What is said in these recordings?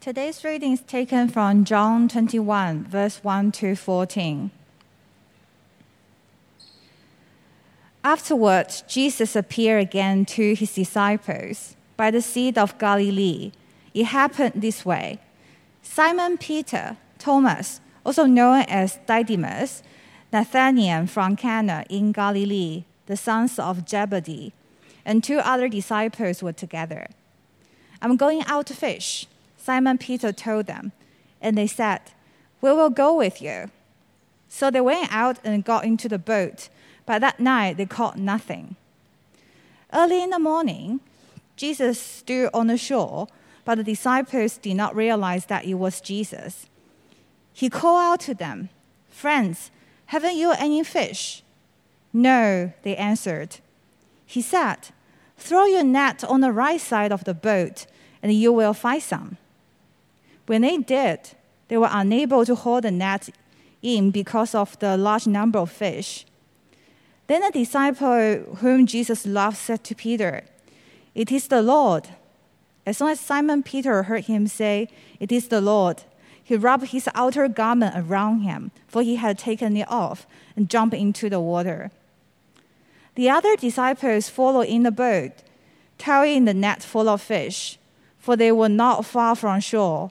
Today's reading is taken from John 21, verse 1 to 14. Afterwards, Jesus appeared again to his disciples by the Sea of Galilee. It happened this way Simon Peter, Thomas, also known as Didymus, Nathanael from Cana in Galilee, the sons of Zebedee, and two other disciples were together. I'm going out to fish, Simon Peter told them, and they said, We will go with you. So they went out and got into the boat, but that night they caught nothing. Early in the morning, Jesus stood on the shore, but the disciples did not realize that it was Jesus. He called out to them, Friends, haven't you any fish? No, they answered. He said, Throw your net on the right side of the boat, and you will find some. When they did, they were unable to hold the net in because of the large number of fish. Then the disciple whom Jesus loved said to Peter, It is the Lord. As soon as Simon Peter heard him say, It is the Lord, he rubbed his outer garment around him, for he had taken it off, and jumped into the water. The other disciples followed in the boat, carrying the net full of fish, for they were not far from shore,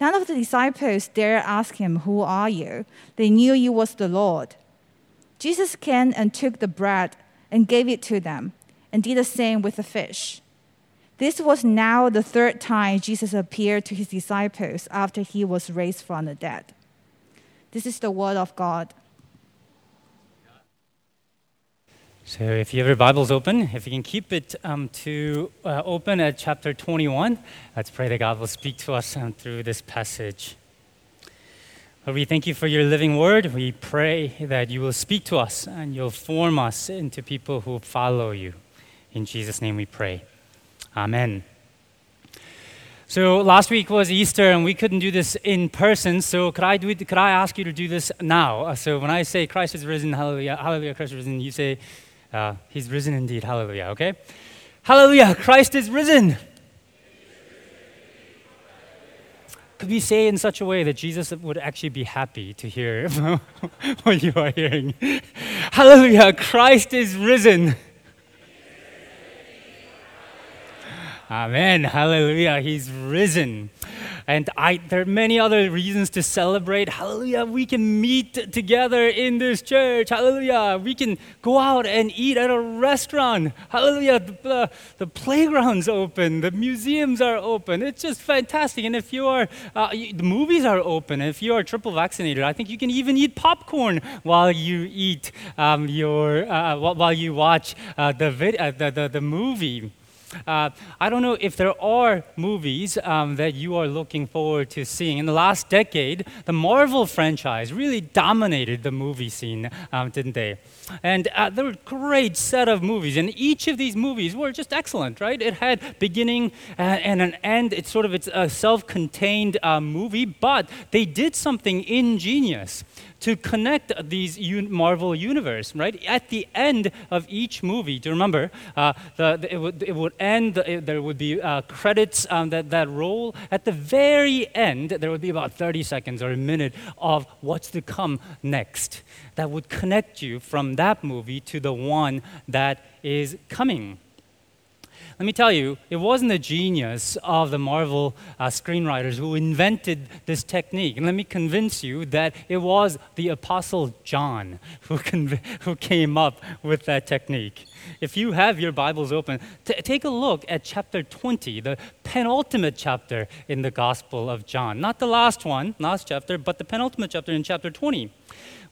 None of the disciples dared ask him, Who are you? They knew he was the Lord. Jesus came and took the bread and gave it to them, and did the same with the fish. This was now the third time Jesus appeared to his disciples after he was raised from the dead. This is the word of God. So, if you have your Bibles open, if you can keep it um, to uh, open at chapter 21, let's pray that God will speak to us um, through this passage. Lord, we thank you for your living word. We pray that you will speak to us and you'll form us into people who follow you. In Jesus' name we pray. Amen. So last week was Easter, and we couldn't do this in person. So could I do it, Could I ask you to do this now? Uh, so when I say Christ is risen, Hallelujah, Hallelujah, Christ is risen, you say, uh, He's risen indeed, Hallelujah. Okay, Hallelujah, Christ is risen. Could we say in such a way that Jesus would actually be happy to hear what you are hearing? Hallelujah, Christ is risen. Amen. Hallelujah. He's risen. And I, there are many other reasons to celebrate. Hallelujah. We can meet together in this church. Hallelujah. We can go out and eat at a restaurant. Hallelujah. The, the, playground's open. The museums are open. It's just fantastic. And if you are, uh, the movies are open. If you are triple vaccinated, I think you can even eat popcorn while you eat um, your, uh, while you watch uh, the, vid- uh, the, the, the movie. Uh, I don't know if there are movies um, that you are looking forward to seeing. In the last decade, the Marvel franchise really dominated the movie scene, um, didn't they? And uh, there were a great set of movies, and each of these movies were just excellent, right? It had beginning and, and an end. It's sort of it's a self-contained uh, movie, but they did something ingenious to connect these Marvel universe, right? At the end of each movie, do you remember? Uh, the, the, it, would, it would end, it, there would be uh, credits um, that, that roll. At the very end, there would be about 30 seconds or a minute of what's to come next that would connect you from that movie to the one that is coming. Let me tell you, it wasn't the genius of the Marvel uh, screenwriters who invented this technique. And let me convince you that it was the Apostle John who, who came up with that technique. If you have your Bibles open, t- take a look at chapter 20, the penultimate chapter in the Gospel of John. Not the last one, last chapter, but the penultimate chapter in chapter 20.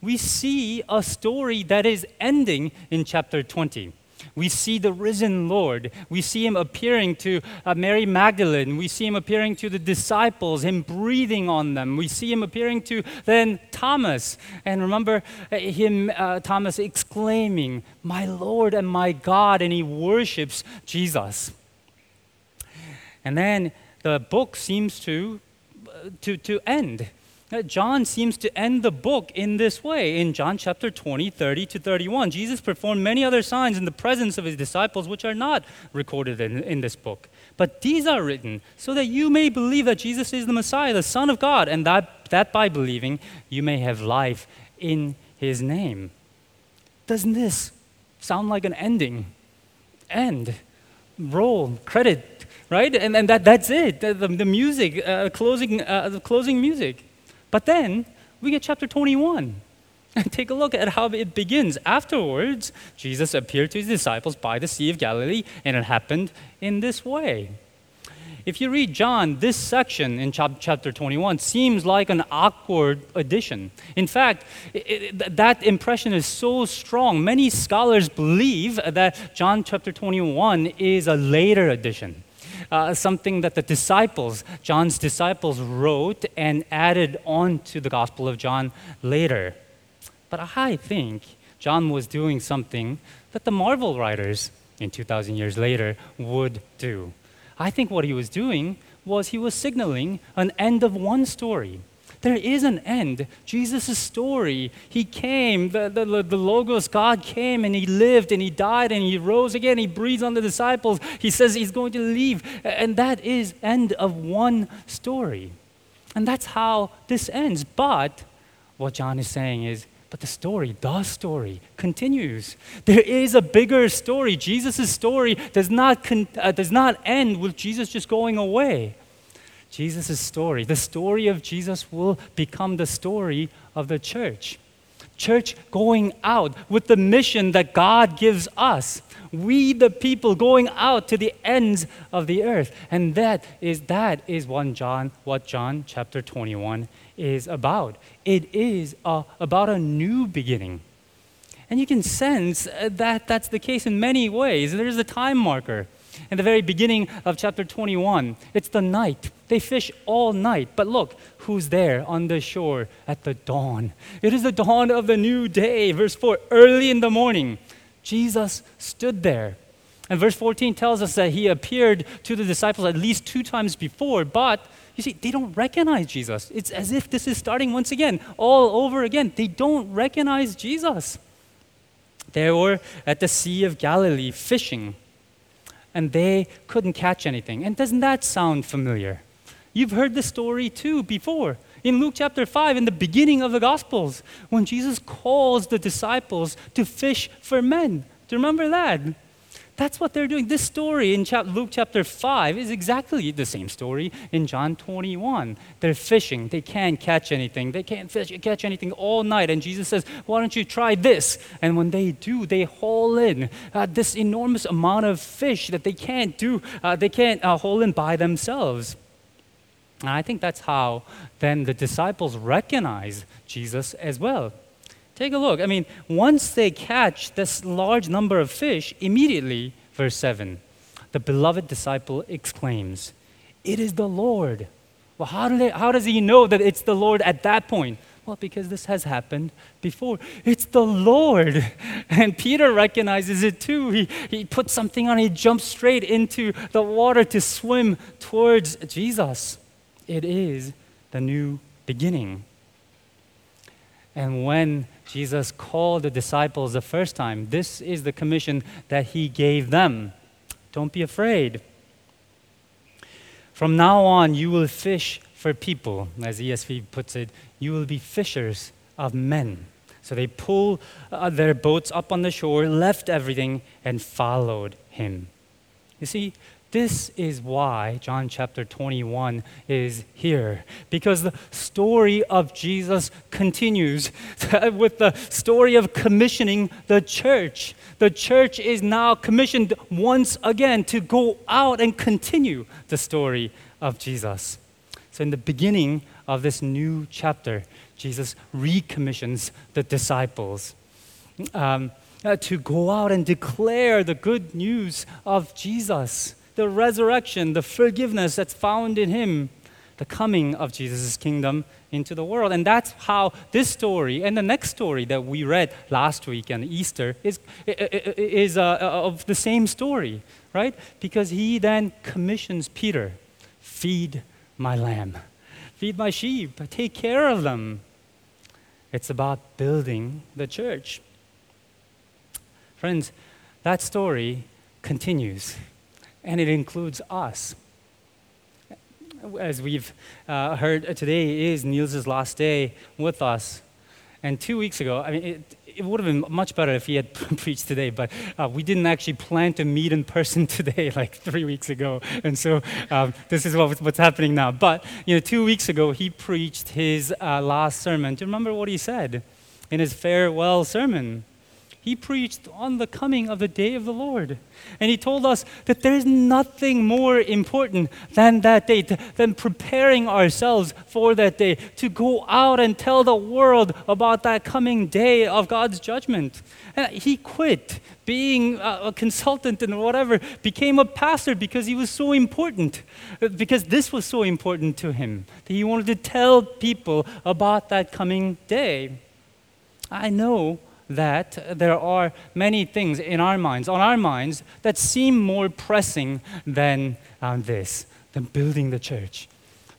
We see a story that is ending in chapter 20. We see the risen Lord. We see him appearing to uh, Mary Magdalene. We see him appearing to the disciples, him breathing on them. We see him appearing to then Thomas. And remember uh, him, uh, Thomas, exclaiming, My Lord and my God, and he worships Jesus. And then the book seems to, uh, to, to end. John seems to end the book in this way. In John chapter 20, 30 to 31, Jesus performed many other signs in the presence of his disciples, which are not recorded in, in this book. But these are written so that you may believe that Jesus is the Messiah, the Son of God, and that, that by believing you may have life in his name. Doesn't this sound like an ending? End. Roll. Credit. Right? And, and that, that's it. The, the, the music, uh, closing, uh, the closing music. But then we get chapter 21. And take a look at how it begins. Afterwards, Jesus appeared to his disciples by the Sea of Galilee, and it happened in this way. If you read John, this section in chapter 21 seems like an awkward addition. In fact, it, it, that impression is so strong. Many scholars believe that John chapter 21 is a later addition uh, something that the disciples, John's disciples, wrote and added on to the Gospel of John later. But I think John was doing something that the Marvel writers in 2,000 years later would do. I think what he was doing was he was signaling an end of one story there is an end. Jesus' story, he came, the, the, the Logos, God came and he lived and he died and he rose again. He breathes on the disciples. He says he's going to leave. And that is end of one story. And that's how this ends. But what John is saying is, but the story, the story, continues. There is a bigger story. Jesus' story does not, con- uh, does not end with Jesus just going away. Jesus' story, the story of Jesus, will become the story of the church. Church going out with the mission that God gives us. We, the people, going out to the ends of the earth. And that is, that is one John, what John chapter 21 is about. It is a, about a new beginning. And you can sense uh, that that's the case in many ways. There's a time marker in the very beginning of chapter 21. It's the night. They fish all night. But look, who's there on the shore at the dawn? It is the dawn of the new day. Verse 4 early in the morning, Jesus stood there. And verse 14 tells us that he appeared to the disciples at least two times before, but you see, they don't recognize Jesus. It's as if this is starting once again, all over again. They don't recognize Jesus. They were at the Sea of Galilee fishing and they couldn't catch anything. And doesn't that sound familiar? You've heard the story too before. In Luke chapter 5, in the beginning of the Gospels, when Jesus calls the disciples to fish for men. Do you remember that? That's what they're doing. This story in Luke chapter 5 is exactly the same story in John 21. They're fishing. They can't catch anything. They can't fish, catch anything all night. And Jesus says, Why don't you try this? And when they do, they haul in uh, this enormous amount of fish that they can't do, uh, they can't uh, haul in by themselves. And I think that's how then the disciples recognize Jesus as well. Take a look. I mean, once they catch this large number of fish, immediately, verse 7, the beloved disciple exclaims, It is the Lord. Well, how, do they, how does he know that it's the Lord at that point? Well, because this has happened before. It's the Lord. And Peter recognizes it too. He, he puts something on, he jumps straight into the water to swim towards Jesus. It is the new beginning. And when Jesus called the disciples the first time. This is the commission that he gave them. Don't be afraid. From now on, you will fish for people, as ESV puts it. You will be fishers of men. So they pulled uh, their boats up on the shore, left everything, and followed him. You see, this is why John chapter 21 is here. Because the story of Jesus continues with the story of commissioning the church. The church is now commissioned once again to go out and continue the story of Jesus. So, in the beginning of this new chapter, Jesus recommissions the disciples. Um, uh, to go out and declare the good news of Jesus, the resurrection, the forgiveness that's found in Him, the coming of Jesus' kingdom into the world. And that's how this story and the next story that we read last week and Easter is, is uh, uh, of the same story, right? Because he then commissions Peter feed my lamb, feed my sheep, take care of them. It's about building the church. Friends, that story continues, and it includes us as we've uh, heard today is Niels' last day with us. And two weeks ago, I mean, it, it would have been much better if he had preached today, but uh, we didn't actually plan to meet in person today, like three weeks ago. And so um, this is what, what's happening now. But, you know, two weeks ago, he preached his uh, last sermon. Do you remember what he said in his farewell sermon? He preached on the coming of the day of the Lord. And he told us that there is nothing more important than that day, than preparing ourselves for that day, to go out and tell the world about that coming day of God's judgment. And he quit being a consultant and whatever, became a pastor because he was so important, uh, because this was so important to him, that he wanted to tell people about that coming day. I know that there are many things in our minds, on our minds, that seem more pressing than um, this, than building the church.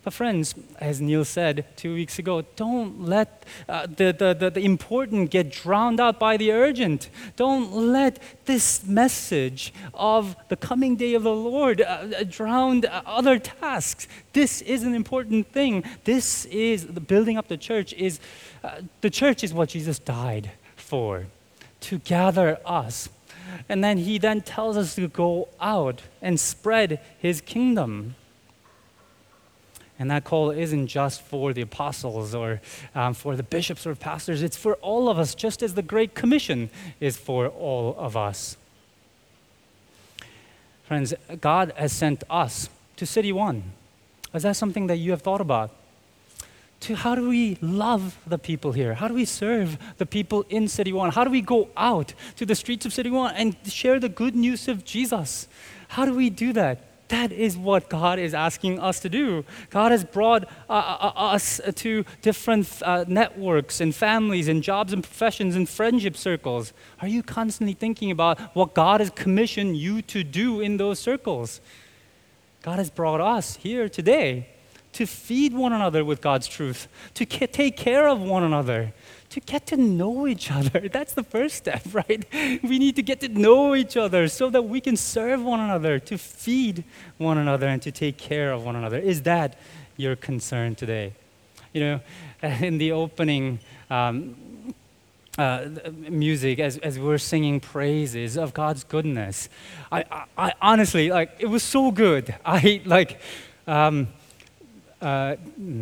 But, friends, as Neil said two weeks ago, don't let uh, the, the, the, the, important get drowned out by the urgent. Don't let this message of the coming day of the Lord uh, uh drown other tasks. This is an important thing. This is the building up the church. Is uh, the church is what Jesus died for to gather us. And then he then tells us to go out and spread his kingdom. And that call isn't just for the apostles or um, for the bishops or pastors, it's for all of us, just as the Great Commission is for all of us. Friends, God has sent us to City One. Is that something that you have thought about? To how do we love the people here? How do we serve the people in City One? How do we go out to the streets of City One and share the good news of Jesus? How do we do that? That is what God is asking us to do. God has brought uh, uh, uh us to different uh, networks and families and jobs and professions and friendship circles. Are you constantly thinking about what God has commissioned you to do in those circles? God has brought us here today to feed one another with God's truth, to take care of one another, to get to know each other. That's the first step, right? We need to get to know each other so that we can serve one another, to feed one another, and to take care of one another. Is that your concern today? You know, in the opening, um, uh, music as, as we are singing praises of God's goodness. I, I, I, honestly, like, it was so good. I, like, um, uh,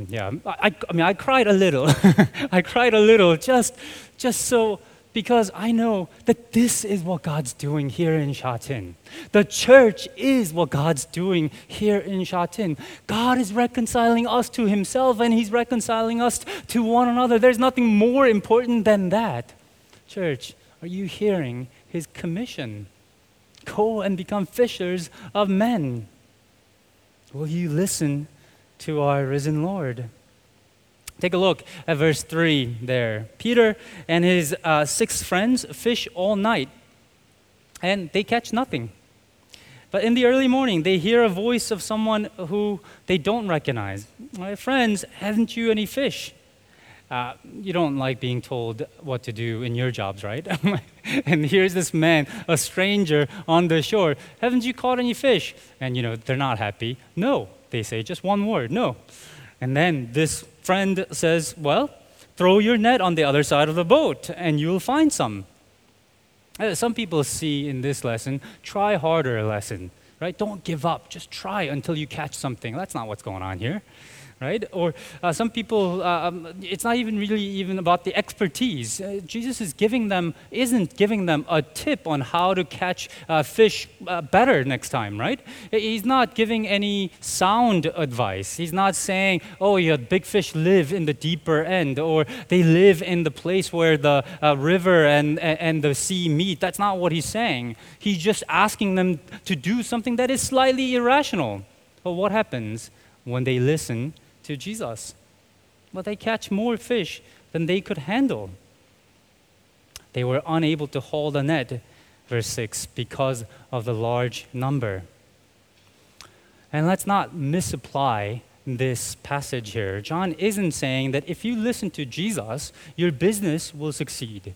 yeah, I, I mean, I cried a little. I cried a little just, just so, because I know that this is what God's doing here in Shatin. The church is what God's doing here in Shatin. God is reconciling us to Himself and He's reconciling us to one another. There's nothing more important than that. Church, are you hearing His commission? Go and become fishers of men. Will you listen to our risen Lord. Take a look at verse 3 there. Peter and his uh, six friends fish all night, and they catch nothing. But in the early morning, they hear a voice of someone who they don't recognize. My friends, haven't you any fish? Uh, you don't like being told what to do in your jobs, right? and here's this man, a stranger on the shore. Haven't you caught any fish? And you know, they're not happy. No. They say just one word, no. And then this friend says, Well, throw your net on the other side of the boat and you'll find some. Uh, some people see in this lesson, try harder lesson. right? Don't give up. Just try until you catch something. That's not what's going on here right? Or uh, some people, uh, um, it's not even really even about the expertise. Uh, Jesus is giving them, isn't giving them a tip on how to catch uh, fish uh, better next time, right? He's not giving any sound advice. He's not saying, oh, yeah, big fish live in the deeper end, or they live in the place where the uh, river and, and the sea meet. That's not what he's saying. He's just asking them to do something that is slightly irrational. But what happens when they listen to Jesus. But they catch more fish than they could handle. They were unable to haul the net, verse 6, because of the large number. And let's not misapply this passage here. John isn't saying that if you listen to Jesus, your business will succeed.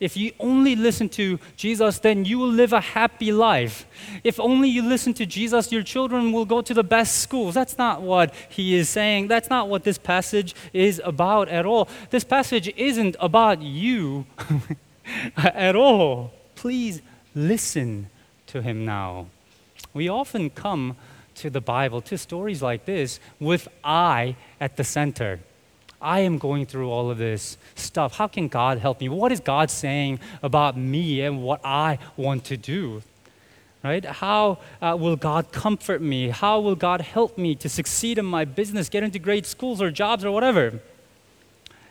If you only listen to Jesus, then you will live a happy life. If only you listen to Jesus, your children will go to the best schools. That's not what he is saying. That's not what this passage is about at all. This passage isn't about you at all. Please listen to him now. We often come to the Bible, to stories like this, with I at the center. I am going through all of this stuff. How can God help me? What is God saying about me and what I want to do? Right? How uh, will God comfort me? How will God help me to succeed in my business, get into great schools or jobs or whatever?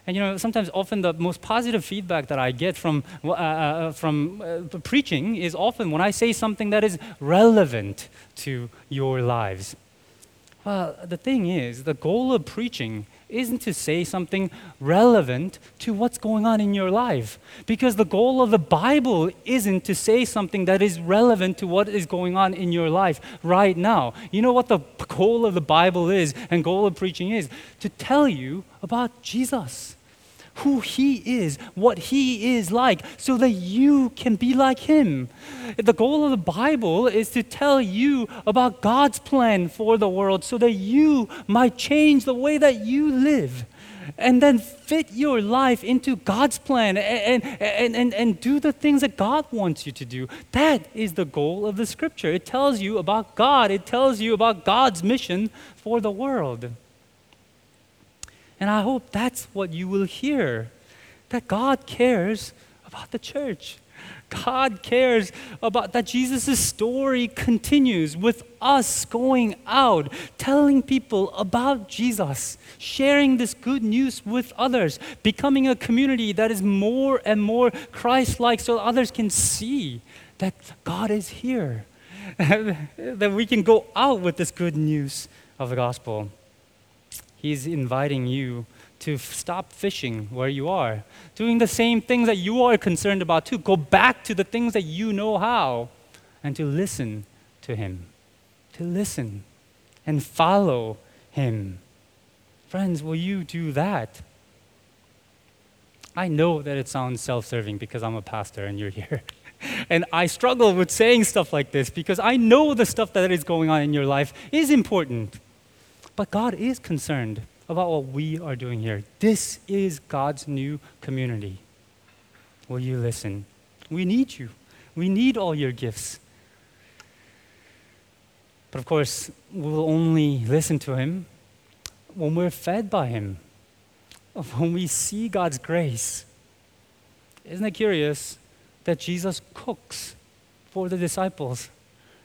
And you know, sometimes, often the most positive feedback that I get from, uh, uh, from uh, preaching is often when I say something that is relevant to your lives. Well, the thing is, the goal of preaching isn't to say something relevant to what's going on in your life. Because the goal of the Bible isn't to say something that is relevant to what is going on in your life right now. You know what the goal of the Bible is and goal of preaching is? To tell you about Jesus who He is, what He is like, so that you can be like Him. The goal of the Bible is to tell you about God's plan for the world so that you might change the way that you live. And then fit your life into God's plan and, and, and, and do the things that God wants you to do. That is the goal of the scripture. It tells you about God, it tells you about God's mission for the world. And I hope that's what you will hear that God cares about the church. God cares about that Jesus' story continues with us going out, telling people about Jesus, sharing this good news with others, becoming a community that is more and more Christ like so others can see that God is here, that we can go out with this good news of the gospel. He's inviting you to f- stop fishing where you are, doing the same things that you are concerned about, to go back to the things that you know how, and to listen to Him. To listen and follow Him. Friends, will you do that? I know that it sounds self serving because I'm a pastor and you're here. and I struggle with saying stuff like this because I know the stuff that is going on in your life is important. But God is concerned about what we are doing here. This is God's new community. Will you listen? We need you. We need all your gifts. But of course, we'll only listen to Him when we're fed by Him, when we see God's grace. Isn't it curious that Jesus cooks for the disciples?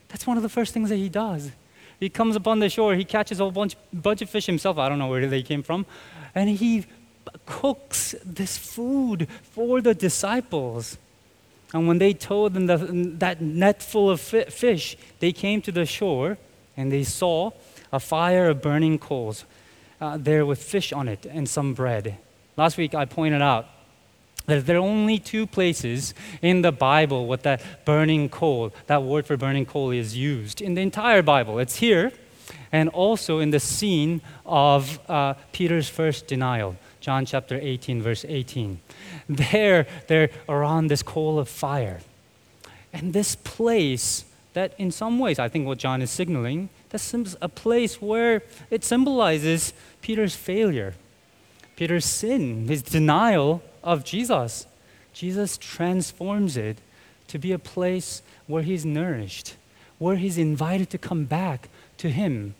That's one of the first things that He does. He comes upon the shore, he catches a whole bunch, bunch of fish himself. I don't know where they came from. And he cooks this food for the disciples. And when they told them the, that net full of fish, they came to the shore and they saw a fire of burning coals uh, there with fish on it and some bread. Last week I pointed out that there are only two places in the Bible with that burning coal, that word for burning coal is used in the entire Bible. It's here and also in the scene of uh, Peter's first denial, John chapter 18, verse 18. There, they're around this coal of fire. And this place, that in some ways, I think what John is signaling, that's a place where it symbolizes Peter's failure, Peter's sin, his denial of Jesus. Jesus transforms it to be a place where he's nourished, where he's invited to come back to him,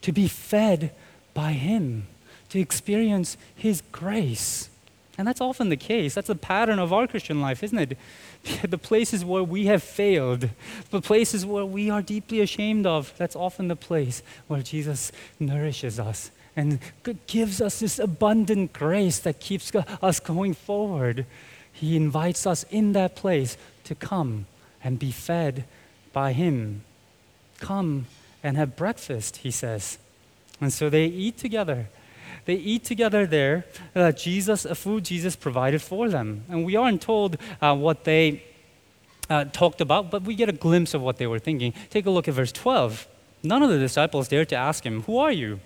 to be fed by him, to experience his grace. And that's often the case. That's the pattern of our Christian life, isn't it? The places where we have failed, the places where we are deeply ashamed of, that's often the place where Jesus nourishes us and gives us this abundant grace that keeps us going forward. He invites us in that place to come and be fed by Him. Come and have breakfast, he says. And so they eat together. They eat together there. Uh, Jesus, a food Jesus provided for them. And we aren't told uh, what they uh, talked about, but we get a glimpse of what they were thinking. Take a look at verse 12. None of the disciples dared to ask him, Who are you?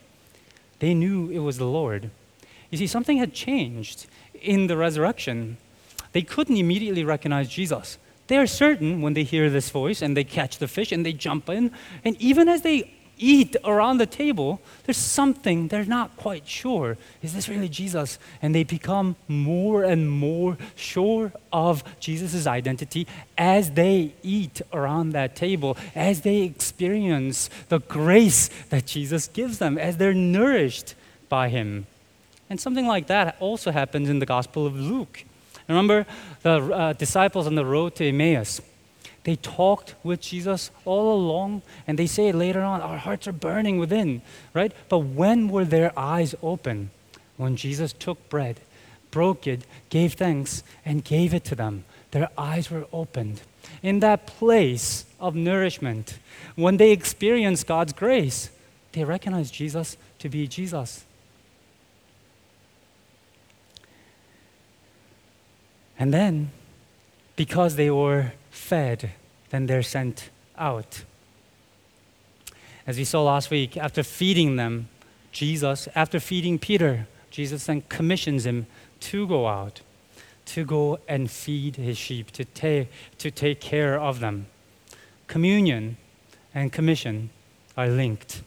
They knew it was the Lord. You see, something had changed in the resurrection. They couldn't immediately recognize Jesus. They are certain when they hear this voice and they catch the fish and they jump in. And even as they eat around the table, there's something they're not quite sure. Is this really Jesus? And they become more and more sure of Jesus' identity as they eat around that table, as they experience the grace that Jesus gives them, as they're nourished by Him. And something like that also happens in the Gospel of Luke. Remember the uh, disciples on the road to Emmaus? They talked with Jesus all along, and they say later on, Our hearts are burning within, right? But when were their eyes open? When Jesus took bread, broke it, gave thanks, and gave it to them. Their eyes were opened. In that place of nourishment, when they experienced God's grace, they recognized Jesus to be Jesus. And then, because they were fed, then they're sent out. As we saw last week, after feeding them, Jesus, after feeding Peter, Jesus then commissions him to go out, to go and feed his sheep, to take, to take care of them. Communion and commission are linked.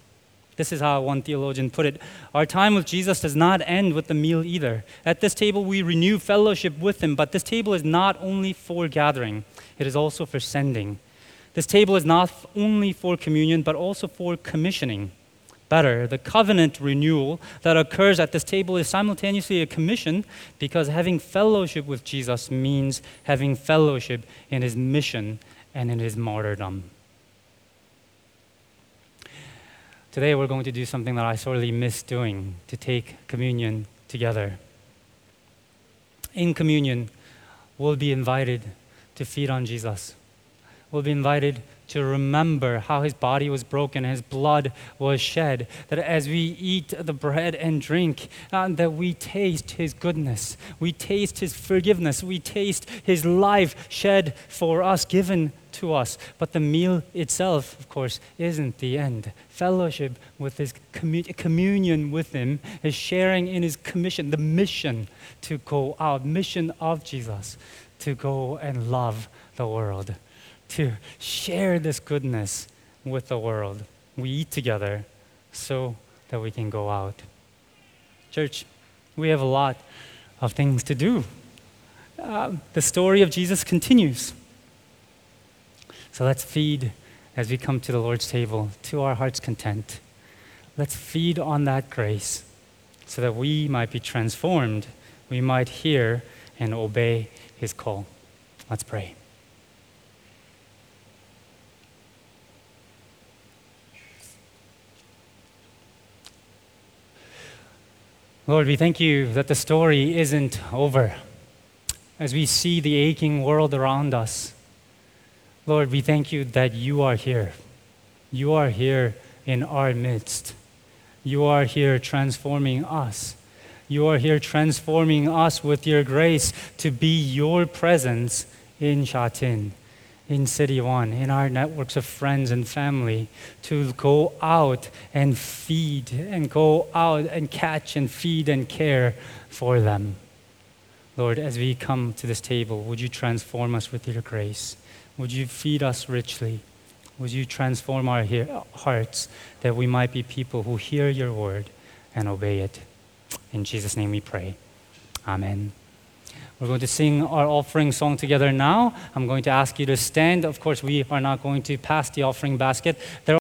This is how one theologian put it. Our time with Jesus does not end with the meal either. At this table, we renew fellowship with him, but this table is not only for gathering, it is also for sending. This table is not only for communion, but also for commissioning. Better, the covenant renewal that occurs at this table is simultaneously a commission because having fellowship with Jesus means having fellowship in his mission and in his martyrdom. Today we're going to do something that I sorely miss doing to take communion together. In communion, we'll be invited to feed on Jesus. We'll be invited to remember how his body was broken, his blood was shed. That as we eat the bread and drink, uh, that we taste his goodness, we taste his forgiveness, we taste his life shed for us, given to us. But the meal itself, of course, isn't the end. Fellowship with his commu- communion with him is sharing in his commission, the mission to go out, mission of Jesus to go and love the world to share this goodness with the world. We eat together so that we can go out. Church, we have a lot of things to do. Uh, the story of Jesus continues. So let's feed as we come to the Lord's table to our heart's content. Let's feed on that grace so that we might be transformed, we might hear and obey his call. Let's pray. Lord, we thank you that the story isn't over. As we see the aching world around us, Lord, we thank you that you are here. You are here in our midst. You are here transforming us. You are here transforming us with your grace to be your presence in Shatin in City One, in our networks of friends and family, to go out and feed and go out and catch and feed and care for them. Lord, as we come to this table, would you transform us with your grace? Would you feed us richly? Would you transform our hearts that we might be people who hear your word and obey it? In Jesus' name we pray. Amen. We're going to sing our offering song together now. I'm going to ask you to stand. Of course, we are not going to pass the offering basket. There